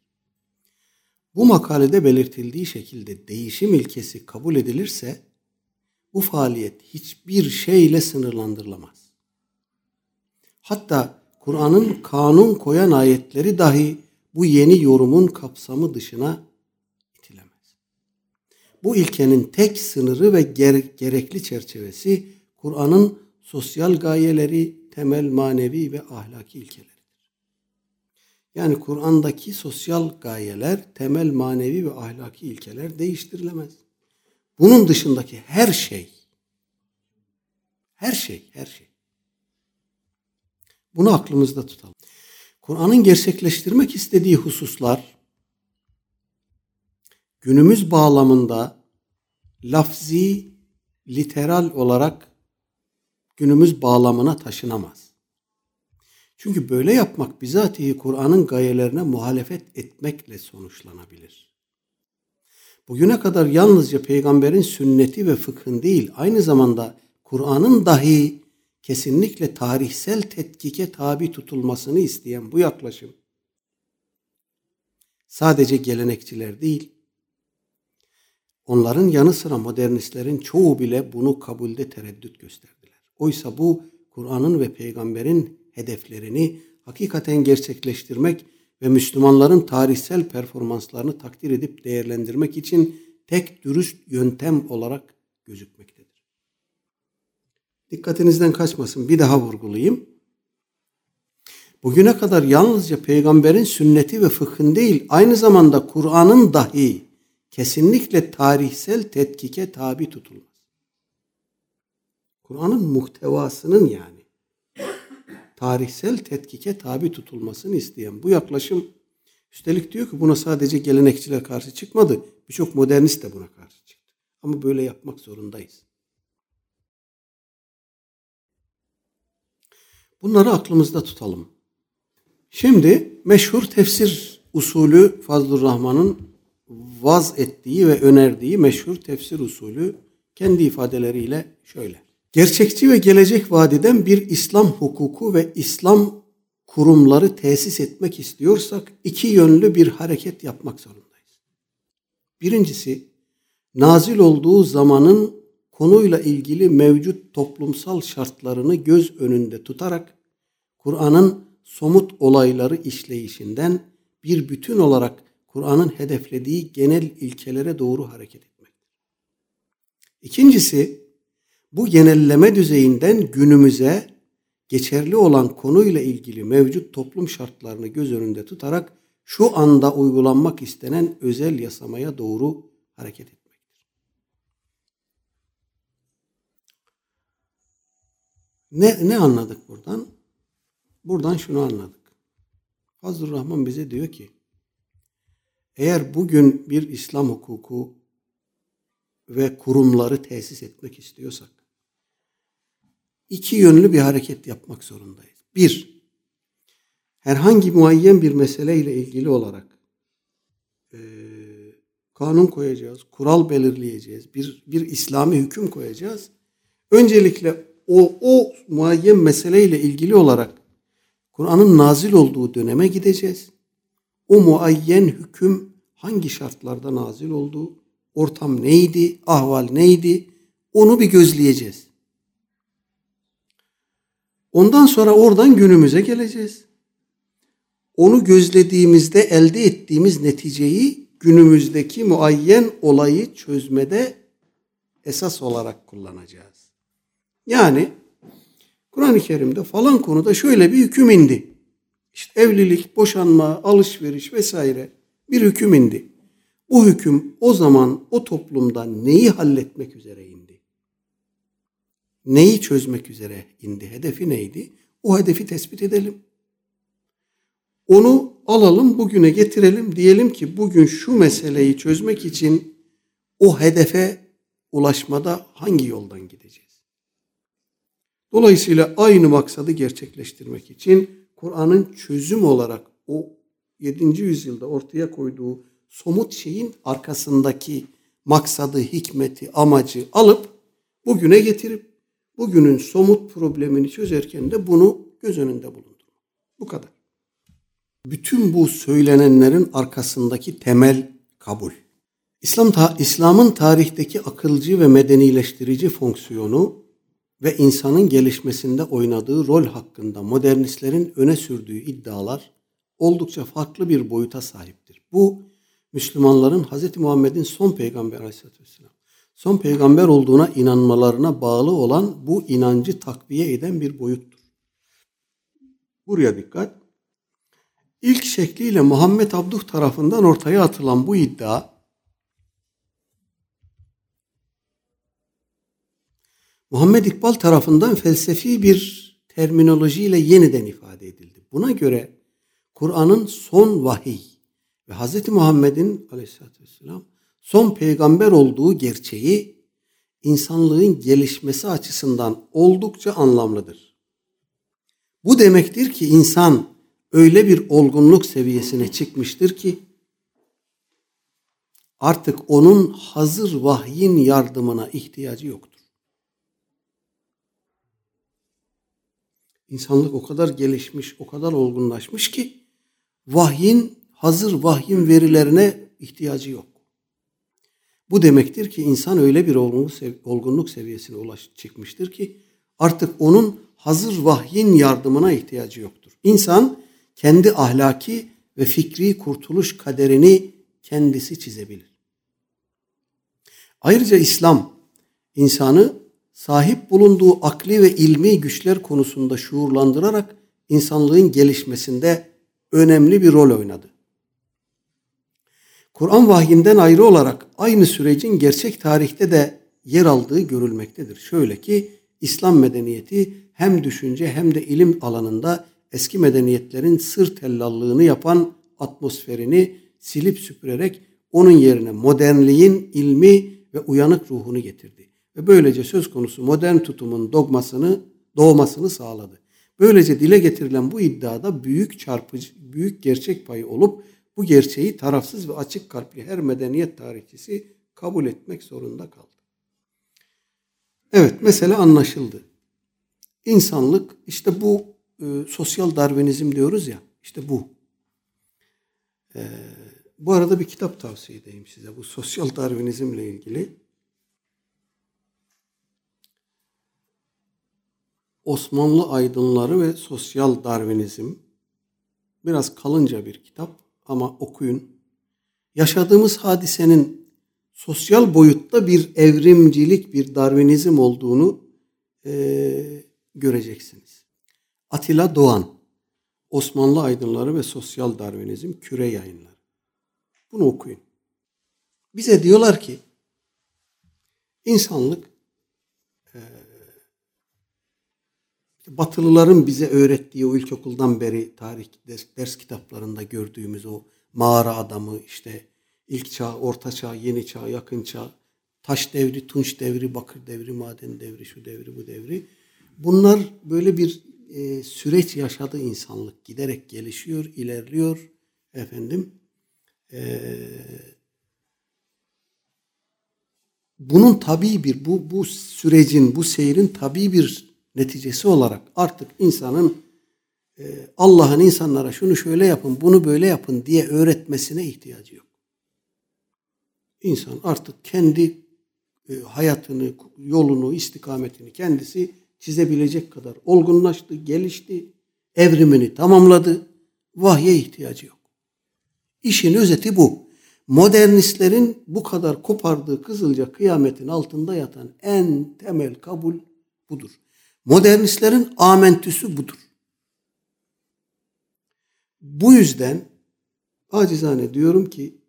Bu makalede belirtildiği şekilde değişim ilkesi kabul edilirse bu faaliyet hiçbir şeyle sınırlandırılamaz. Hatta Kur'an'ın kanun koyan ayetleri dahi bu yeni yorumun kapsamı dışına itilemez. Bu ilkenin tek sınırı ve ger- gerekli çerçevesi Kur'an'ın sosyal gayeleri, temel manevi ve ahlaki ilkeleridir. Yani Kur'an'daki sosyal gayeler, temel manevi ve ahlaki ilkeler değiştirilemez. Bunun dışındaki her şey, her şey, her şey. Bunu aklımızda tutalım. Kur'an'ın gerçekleştirmek istediği hususlar günümüz bağlamında lafzi, literal olarak günümüz bağlamına taşınamaz. Çünkü böyle yapmak bizatihi Kur'an'ın gayelerine muhalefet etmekle sonuçlanabilir. Bugüne kadar yalnızca peygamberin sünneti ve fıkhın değil, aynı zamanda Kur'an'ın dahi kesinlikle tarihsel tetkike tabi tutulmasını isteyen bu yaklaşım sadece gelenekçiler değil, onların yanı sıra modernistlerin çoğu bile bunu kabulde tereddüt gösterdiler. Oysa bu Kur'an'ın ve peygamberin hedeflerini hakikaten gerçekleştirmek ve Müslümanların tarihsel performanslarını takdir edip değerlendirmek için tek dürüst yöntem olarak gözükmektedir. Dikkatinizden kaçmasın bir daha vurgulayayım. Bugüne kadar yalnızca peygamberin sünneti ve fıkhın değil aynı zamanda Kur'an'ın dahi kesinlikle tarihsel tetkike tabi tutulmaz. Kur'an'ın muhtevasının yani tarihsel tetkike tabi tutulmasını isteyen bu yaklaşım üstelik diyor ki buna sadece gelenekçiler karşı çıkmadı. Birçok modernist de buna karşı çıktı. Ama böyle yapmak zorundayız. Bunları aklımızda tutalım. Şimdi meşhur tefsir usulü Fazlur Rahman'ın vaz ettiği ve önerdiği meşhur tefsir usulü kendi ifadeleriyle şöyle. Gerçekçi ve gelecek vadeden bir İslam hukuku ve İslam kurumları tesis etmek istiyorsak iki yönlü bir hareket yapmak zorundayız. Birincisi, nazil olduğu zamanın konuyla ilgili mevcut toplumsal şartlarını göz önünde tutarak Kur'an'ın somut olayları işleyişinden bir bütün olarak Kur'an'ın hedeflediği genel ilkelere doğru hareket etmektir. İkincisi, bu genelleme düzeyinden günümüze geçerli olan konuyla ilgili mevcut toplum şartlarını göz önünde tutarak şu anda uygulanmak istenen özel yasamaya doğru hareket etmektir. Ne, ne anladık buradan? Buradan şunu anladık. Fazlur Rahman bize diyor ki, eğer bugün bir İslam hukuku ve kurumları tesis etmek istiyorsak, iki yönlü bir hareket yapmak zorundayız. Bir, herhangi muayyen bir meseleyle ilgili olarak e, kanun koyacağız, kural belirleyeceğiz, bir, bir İslami hüküm koyacağız. Öncelikle o, o muayyen meseleyle ilgili olarak Kur'an'ın nazil olduğu döneme gideceğiz. O muayyen hüküm hangi şartlarda nazil oldu, ortam neydi, ahval neydi onu bir gözleyeceğiz. Ondan sonra oradan günümüze geleceğiz. Onu gözlediğimizde elde ettiğimiz neticeyi günümüzdeki muayyen olayı çözmede esas olarak kullanacağız. Yani Kur'an-ı Kerim'de falan konuda şöyle bir hüküm indi. İşte evlilik, boşanma, alışveriş vesaire bir hüküm indi. Bu hüküm o zaman o toplumda neyi halletmek üzere indi? Neyi çözmek üzere indi? Hedefi neydi? O hedefi tespit edelim. Onu alalım bugüne getirelim. Diyelim ki bugün şu meseleyi çözmek için o hedefe ulaşmada hangi yoldan gideceğiz? Dolayısıyla aynı maksadı gerçekleştirmek için Kur'an'ın çözüm olarak o 7. yüzyılda ortaya koyduğu somut şeyin arkasındaki maksadı, hikmeti, amacı alıp bugüne getirip bugünün somut problemini çözerken de bunu göz önünde bulundurmak. Bu kadar. Bütün bu söylenenlerin arkasındaki temel kabul. İslam ta İslam'ın tarihteki akılcı ve medenileştirici fonksiyonu ve insanın gelişmesinde oynadığı rol hakkında modernistlerin öne sürdüğü iddialar oldukça farklı bir boyuta sahiptir. Bu Müslümanların Hz. Muhammed'in son peygamber aleyhissalatü vesselam, son peygamber olduğuna inanmalarına bağlı olan bu inancı takviye eden bir boyuttur. Buraya dikkat. İlk şekliyle Muhammed Abduh tarafından ortaya atılan bu iddia Muhammed İkbal tarafından felsefi bir terminolojiyle yeniden ifade edildi. Buna göre Kur'an'ın son vahiy ve Hz. Muhammed'in aleyhissalatü vesselam son peygamber olduğu gerçeği insanlığın gelişmesi açısından oldukça anlamlıdır. Bu demektir ki insan öyle bir olgunluk seviyesine çıkmıştır ki artık onun hazır vahyin yardımına ihtiyacı yoktur. İnsanlık o kadar gelişmiş, o kadar olgunlaşmış ki vahyin, hazır vahyin verilerine ihtiyacı yok. Bu demektir ki insan öyle bir olgunluk seviyesine ulaş çıkmıştır ki artık onun hazır vahyin yardımına ihtiyacı yoktur. İnsan kendi ahlaki ve fikri kurtuluş kaderini kendisi çizebilir. Ayrıca İslam insanı sahip bulunduğu akli ve ilmi güçler konusunda şuurlandırarak insanlığın gelişmesinde önemli bir rol oynadı. Kur'an vahyinden ayrı olarak aynı sürecin gerçek tarihte de yer aldığı görülmektedir. Şöyle ki İslam medeniyeti hem düşünce hem de ilim alanında eski medeniyetlerin sır tellallığını yapan atmosferini silip süpürerek onun yerine modernliğin ilmi ve uyanık ruhunu getirdi. Ve böylece söz konusu modern tutumun dogmasını doğmasını sağladı. Böylece dile getirilen bu iddiada büyük çarpıcı, büyük gerçek payı olup bu gerçeği tarafsız ve açık kalpli her medeniyet tarihçisi kabul etmek zorunda kaldı. Evet, mesela anlaşıldı. İnsanlık işte bu e, sosyal darwinizm diyoruz ya, işte bu. E, bu arada bir kitap tavsiye edeyim size bu sosyal darwinizmle ilgili. Osmanlı aydınları ve sosyal darwinizm. Biraz kalınca bir kitap ama okuyun. Yaşadığımız hadisenin sosyal boyutta bir evrimcilik, bir darwinizm olduğunu e, göreceksiniz. Atilla Doğan, Osmanlı Aydınları ve Sosyal Darwinizm Küre Yayınları. Bunu okuyun. Bize diyorlar ki insanlık Batılıların bize öğrettiği o ilkokuldan beri tarih ders, ders kitaplarında gördüğümüz o mağara adamı işte ilk çağ, orta çağ, yeni çağ, yakın çağ, taş devri, tunç devri, bakır devri, maden devri, şu devri, bu devri. Bunlar böyle bir e, süreç yaşadı insanlık. Giderek gelişiyor, ilerliyor efendim. E, bunun tabii bir bu bu sürecin bu seyrin tabii bir neticesi olarak artık insanın e, Allah'ın insanlara şunu şöyle yapın, bunu böyle yapın diye öğretmesine ihtiyacı yok. İnsan artık kendi e, hayatını, yolunu, istikametini kendisi çizebilecek kadar olgunlaştı, gelişti, evrimini tamamladı. Vahye ihtiyacı yok. İşin özeti bu. Modernistlerin bu kadar kopardığı kızılca kıyametin altında yatan en temel kabul budur. Modernistlerin amentüsü budur. Bu yüzden acizane diyorum ki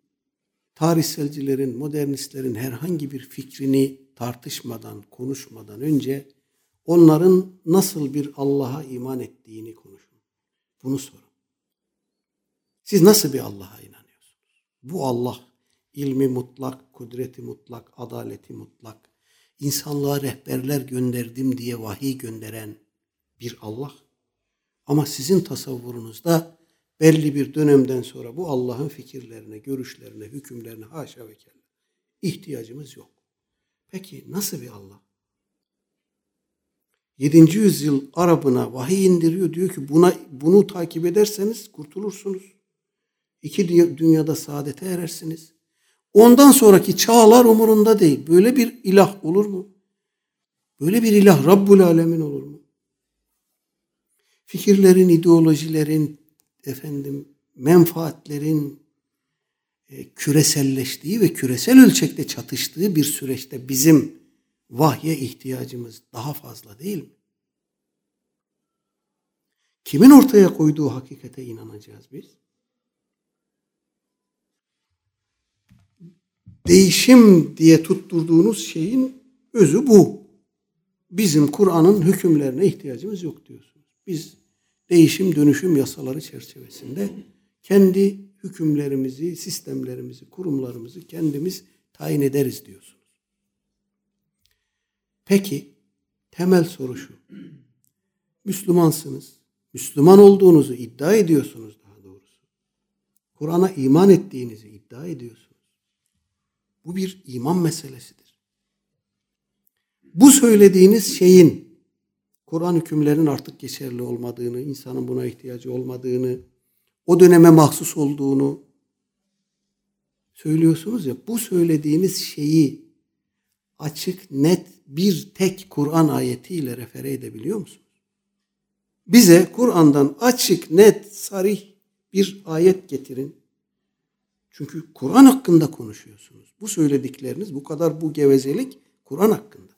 tarihselcilerin, modernistlerin herhangi bir fikrini tartışmadan, konuşmadan önce onların nasıl bir Allah'a iman ettiğini konuşun. Bunu sorun. Siz nasıl bir Allah'a inanıyorsunuz? Bu Allah ilmi mutlak, kudreti mutlak, adaleti mutlak, insanlığa rehberler gönderdim diye vahiy gönderen bir Allah. Ama sizin tasavvurunuzda belli bir dönemden sonra bu Allah'ın fikirlerine, görüşlerine, hükümlerine haşa ve kella ihtiyacımız yok. Peki nasıl bir Allah? 7. yüzyıl Arabına vahiy indiriyor. Diyor ki buna bunu takip ederseniz kurtulursunuz. İki dünyada saadete erersiniz. Ondan sonraki çağlar umurunda değil. Böyle bir ilah olur mu? Böyle bir ilah Rabbul Alemin olur mu? Fikirlerin, ideolojilerin, efendim menfaatlerin e, küreselleştiği ve küresel ölçekte çatıştığı bir süreçte bizim vahye ihtiyacımız daha fazla değil mi? Kimin ortaya koyduğu hakikate inanacağız biz? Değişim diye tutturduğunuz şeyin özü bu. Bizim Kur'an'ın hükümlerine ihtiyacımız yok diyorsunuz. Biz değişim dönüşüm yasaları çerçevesinde kendi hükümlerimizi, sistemlerimizi, kurumlarımızı kendimiz tayin ederiz diyorsunuz. Peki temel soru şu. Müslümansınız. Müslüman olduğunuzu iddia ediyorsunuz daha doğrusu. Kur'an'a iman ettiğinizi iddia ediyorsunuz. Bu bir iman meselesidir. Bu söylediğiniz şeyin Kur'an hükümlerinin artık geçerli olmadığını, insanın buna ihtiyacı olmadığını, o döneme mahsus olduğunu söylüyorsunuz ya. Bu söylediğiniz şeyi açık, net bir tek Kur'an ayetiyle refere edebiliyor musunuz? Bize Kur'an'dan açık, net, sarih bir ayet getirin. Çünkü Kur'an hakkında konuşuyorsunuz. Bu söyledikleriniz, bu kadar bu gevezelik Kur'an hakkında.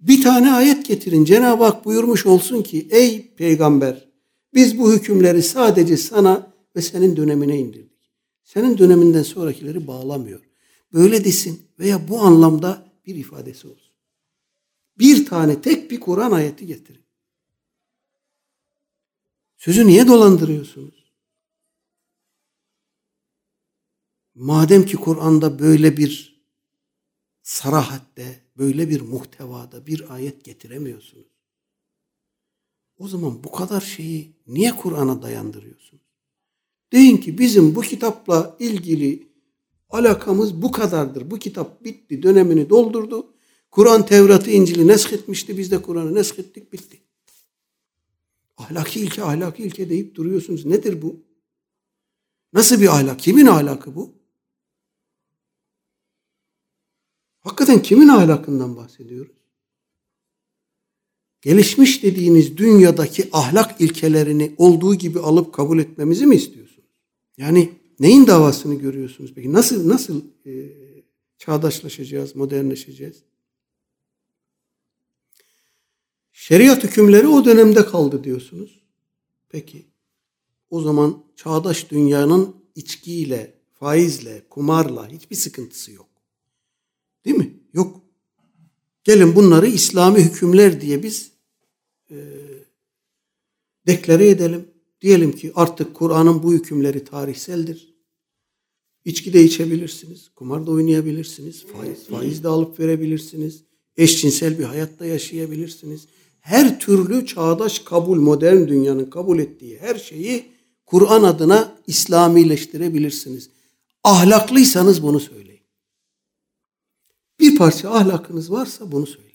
Bir tane ayet getirin. Cenab-ı Hak buyurmuş olsun ki ey peygamber biz bu hükümleri sadece sana ve senin dönemine indirdik. Senin döneminden sonrakileri bağlamıyor. Böyle desin veya bu anlamda bir ifadesi olsun. Bir tane tek bir Kur'an ayeti getirin. Sözü niye dolandırıyorsunuz? Madem ki Kur'an'da böyle bir sarahatte, böyle bir muhtevada bir ayet getiremiyorsunuz. O zaman bu kadar şeyi niye Kur'an'a dayandırıyorsunuz? Deyin ki bizim bu kitapla ilgili alakamız bu kadardır. Bu kitap bitti, dönemini doldurdu. Kur'an Tevrat'ı, İncil'i nesketmişti. Biz de Kur'an'ı neskettik, bitti. Ahlaki ilke, ahlaki ilke deyip duruyorsunuz. Nedir bu? Nasıl bir ahlak? Kimin ahlakı bu? Hakikaten kimin ahlakından bahsediyoruz? Gelişmiş dediğiniz dünyadaki ahlak ilkelerini olduğu gibi alıp kabul etmemizi mi istiyorsunuz? Yani neyin davasını görüyorsunuz peki? Nasıl nasıl e, çağdaşlaşacağız, modernleşeceğiz? Şeriat hükümleri o dönemde kaldı diyorsunuz. Peki o zaman çağdaş dünyanın içkiyle, faizle, kumarla hiçbir sıkıntısı yok. Değil mi? Yok. Gelin bunları İslami hükümler diye biz e, deklare edelim. Diyelim ki artık Kur'an'ın bu hükümleri tarihseldir. İçki de içebilirsiniz, kumar da oynayabilirsiniz, faiz, faiz de alıp verebilirsiniz, eşcinsel bir hayatta yaşayabilirsiniz. Her türlü çağdaş kabul, modern dünyanın kabul ettiği her şeyi Kur'an adına İslamileştirebilirsiniz. Ahlaklıysanız bunu söyleyin. Bir parça ahlakınız varsa bunu söyleyin.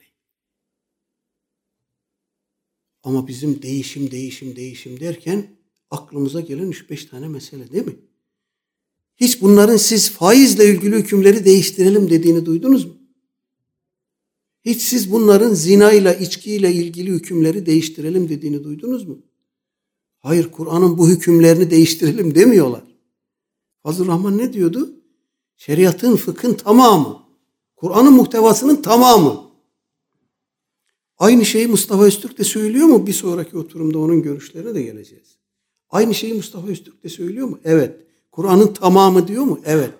Ama bizim değişim, değişim, değişim derken aklımıza gelen 3-5 tane mesele değil mi? Hiç bunların siz faizle ilgili hükümleri değiştirelim dediğini duydunuz mu? Hiç siz bunların zinayla, içkiyle ilgili hükümleri değiştirelim dediğini duydunuz mu? Hayır, Kur'an'ın bu hükümlerini değiştirelim demiyorlar. Fazıl Rahman ne diyordu? Şeriatın, fıkhın tamamı. Kur'an'ın muhtevasının tamamı. Aynı şeyi Mustafa Öztürk de söylüyor mu? Bir sonraki oturumda onun görüşlerine de geleceğiz. Aynı şeyi Mustafa Öztürk de söylüyor mu? Evet. Kur'an'ın tamamı diyor mu? Evet.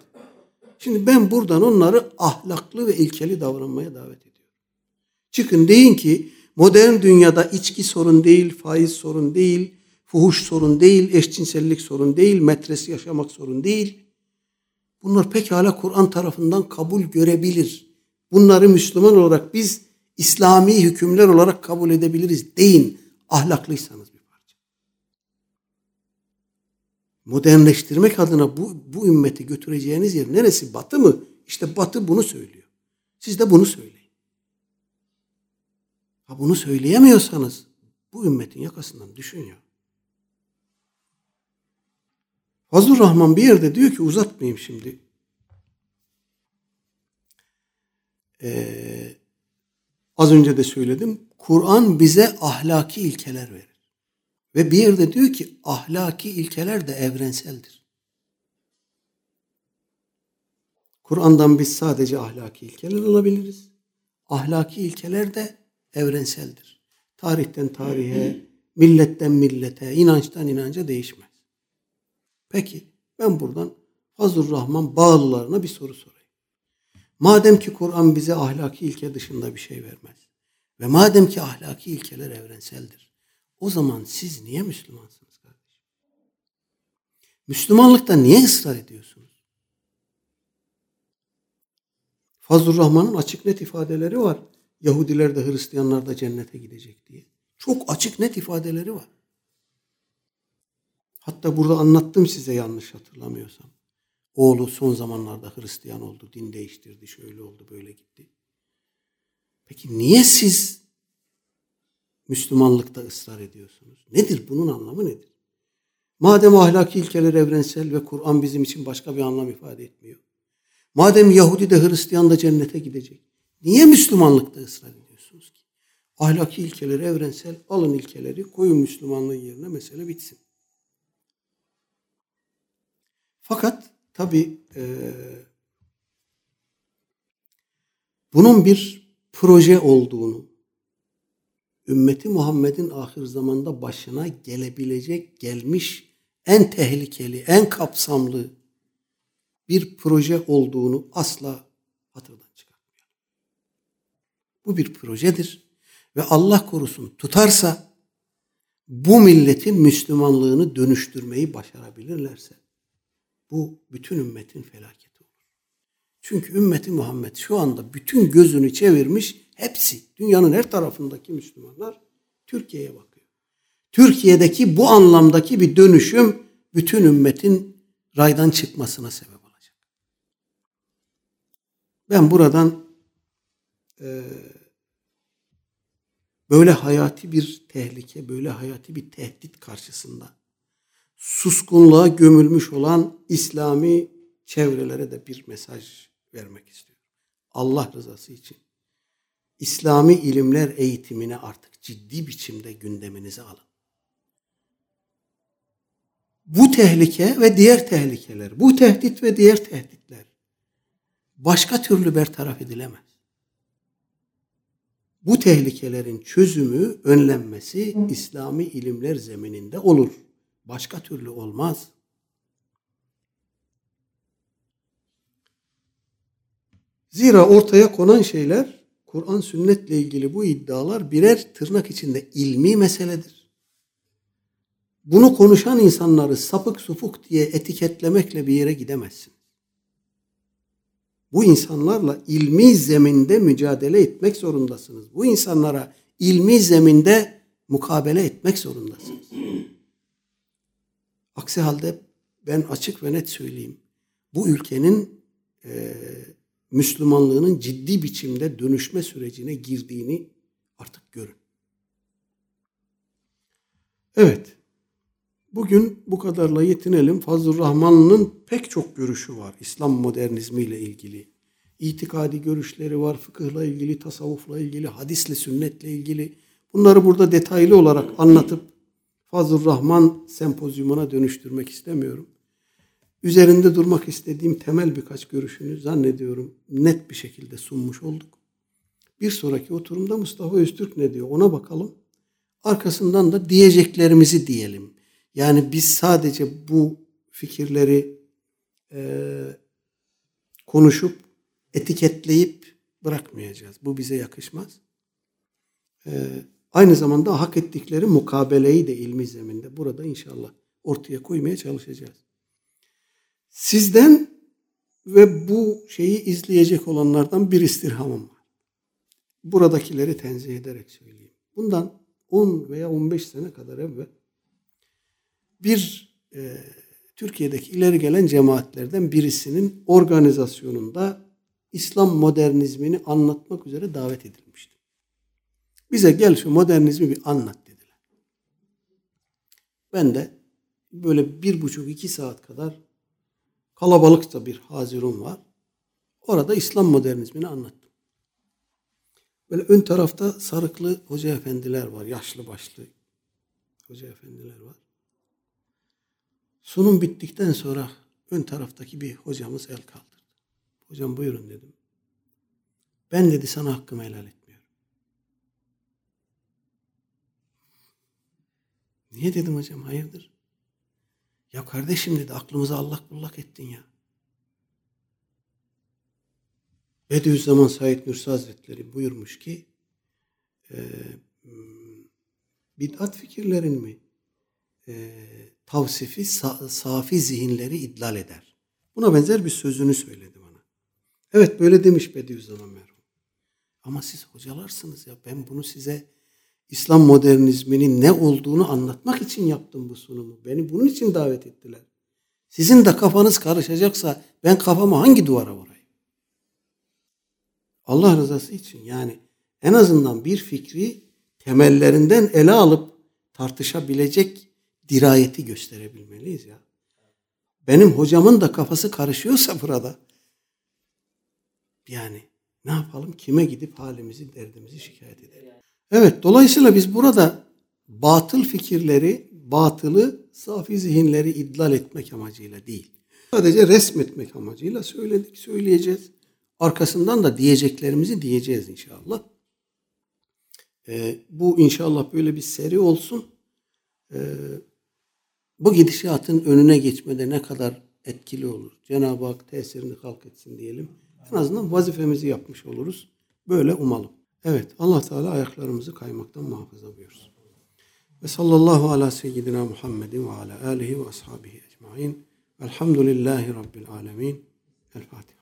Şimdi ben buradan onları ahlaklı ve ilkeli davranmaya davet ediyorum. Çıkın deyin ki modern dünyada içki sorun değil, faiz sorun değil, fuhuş sorun değil, eşcinsellik sorun değil, metres yaşamak sorun değil. Bunlar pekala Kur'an tarafından kabul görebilir. Bunları Müslüman olarak biz İslami hükümler olarak kabul edebiliriz deyin ahlaklıysanız bir parça. Modernleştirmek adına bu, bu ümmeti götüreceğiniz yer neresi? Batı mı? İşte Batı bunu söylüyor. Siz de bunu söyleyin. Ha bunu söyleyemiyorsanız bu ümmetin yakasından düşün ya. Fazıl Rahman bir yerde diyor ki uzatmayayım şimdi. Ee, az önce de söyledim. Kur'an bize ahlaki ilkeler verir. Ve bir yerde diyor ki ahlaki ilkeler de evrenseldir. Kur'an'dan biz sadece ahlaki ilkeler alabiliriz. Ahlaki ilkeler de evrenseldir. Tarihten tarihe, milletten millete, inançtan inanca değişmez. Peki ben buradan Fazıl Rahman bağlılarına bir soru sorayım. Madem ki Kur'an bize ahlaki ilke dışında bir şey vermez ve madem ki ahlaki ilkeler evrenseldir, o zaman siz niye Müslümansınız kardeşim? Müslümanlıkta niye ısrar ediyorsunuz? Fazıl Rahman'ın açık net ifadeleri var. Yahudiler de Hristiyanlar da cennete gidecek diye. Çok açık net ifadeleri var. Hatta burada anlattım size yanlış hatırlamıyorsam. Oğlu son zamanlarda Hristiyan oldu, din değiştirdi, şöyle oldu, böyle gitti. Peki niye siz Müslümanlıkta ısrar ediyorsunuz? Nedir bunun anlamı nedir? Madem ahlaki ilkeler evrensel ve Kur'an bizim için başka bir anlam ifade etmiyor. Madem Yahudi de Hristiyan da cennete gidecek. Niye Müslümanlıkta ısrar ediyorsunuz ki? Ahlaki ilkeleri evrensel, alın ilkeleri, koyun Müslümanlığın yerine mesele bitsin. Fakat tabi e, bunun bir proje olduğunu, ümmeti Muhammed'in ahir zamanda başına gelebilecek, gelmiş en tehlikeli, en kapsamlı bir proje olduğunu asla hatırdan çıkartmayalım. Bu bir projedir ve Allah korusun tutarsa bu milletin Müslümanlığını dönüştürmeyi başarabilirlerse bu bütün ümmetin felaketi olur. Çünkü ümmeti Muhammed şu anda bütün gözünü çevirmiş hepsi dünyanın her tarafındaki Müslümanlar Türkiye'ye bakıyor. Türkiye'deki bu anlamdaki bir dönüşüm bütün ümmetin raydan çıkmasına sebep olacak. Ben buradan e, böyle hayati bir tehlike, böyle hayati bir tehdit karşısında suskunluğa gömülmüş olan İslami çevrelere de bir mesaj vermek istiyorum. Allah rızası için. İslami ilimler eğitimini artık ciddi biçimde gündeminize alın. Bu tehlike ve diğer tehlikeler, bu tehdit ve diğer tehditler başka türlü bertaraf edilemez. Bu tehlikelerin çözümü, önlenmesi İslami ilimler zemininde olur. Başka türlü olmaz. Zira ortaya konan şeyler Kur'an sünnetle ilgili bu iddialar birer tırnak içinde ilmi meseledir. Bunu konuşan insanları sapık supuk diye etiketlemekle bir yere gidemezsin. Bu insanlarla ilmi zeminde mücadele etmek zorundasınız. Bu insanlara ilmi zeminde mukabele etmek zorundasınız. Aksi halde ben açık ve net söyleyeyim. Bu ülkenin e, Müslümanlığının ciddi biçimde dönüşme sürecine girdiğini artık görün. Evet. Bugün bu kadarla yetinelim. Fazıl Rahman'ın pek çok görüşü var İslam modernizmi ile ilgili. İtikadi görüşleri var, fıkıhla ilgili, tasavvufla ilgili, hadisle, sünnetle ilgili. Bunları burada detaylı olarak anlatıp Fazıl Rahman sempozyumuna dönüştürmek istemiyorum. Üzerinde durmak istediğim temel birkaç görüşünü zannediyorum net bir şekilde sunmuş olduk. Bir sonraki oturumda Mustafa Öztürk ne diyor ona bakalım. Arkasından da diyeceklerimizi diyelim. Yani biz sadece bu fikirleri e, konuşup etiketleyip bırakmayacağız. Bu bize yakışmaz. E, aynı zamanda hak ettikleri mukabeleyi de ilmi zeminde burada inşallah ortaya koymaya çalışacağız. Sizden ve bu şeyi izleyecek olanlardan bir istirhamım var. Buradakileri tenzih ederek söyleyeyim. Bundan 10 veya 15 sene kadar evvel bir e, Türkiye'deki ileri gelen cemaatlerden birisinin organizasyonunda İslam modernizmini anlatmak üzere davet edilmişti. Bize gel şu modernizmi bir anlat dediler. Ben de böyle bir buçuk iki saat kadar kalabalıkta bir hazirun var. Orada İslam modernizmini anlattım. Böyle ön tarafta sarıklı hoca efendiler var. Yaşlı başlı hoca efendiler var. Sunum bittikten sonra ön taraftaki bir hocamız el kaldırdı. Hocam buyurun dedim. Ben dedi sana hakkımı helal etmiyorum. Niye dedim hocam hayırdır? Ya kardeşim dedi aklımızı allak bullak ettin ya. Bediüzzaman Said Nursi Hazretleri buyurmuş ki e, bid'at fikirlerin mi e, tavsifi sa, safi zihinleri idlal eder. Buna benzer bir sözünü söyledi bana. Evet böyle demiş Bediüzzaman merhum. Ama siz hocalarsınız ya ben bunu size İslam modernizminin ne olduğunu anlatmak için yaptım bu sunumu. Beni bunun için davet ettiler. Sizin de kafanız karışacaksa ben kafamı hangi duvara vurayım? Allah rızası için yani en azından bir fikri temellerinden ele alıp tartışabilecek dirayeti gösterebilmeliyiz ya. Benim hocamın da kafası karışıyorsa burada yani ne yapalım? Kime gidip halimizi, derdimizi şikayet edelim? Evet, dolayısıyla biz burada batıl fikirleri, batılı, safi zihinleri idlal etmek amacıyla değil. Sadece resmetmek amacıyla söyledik, söyleyeceğiz. Arkasından da diyeceklerimizi diyeceğiz inşallah. Ee, bu inşallah böyle bir seri olsun. Ee, bu gidişatın önüne geçmede ne kadar etkili olur? Cenab-ı Hak tesirini kalk etsin diyelim. En azından vazifemizi yapmış oluruz. Böyle umalım. Evet Allah Teala ayaklarımızı kaymaktan muhafaza buyursun. Ve sallallahu ala seyyidina Muhammedin ve ala alihi ve ashabihi ecmain. Velhamdülillahi Rabbil alemin. El Fatiha.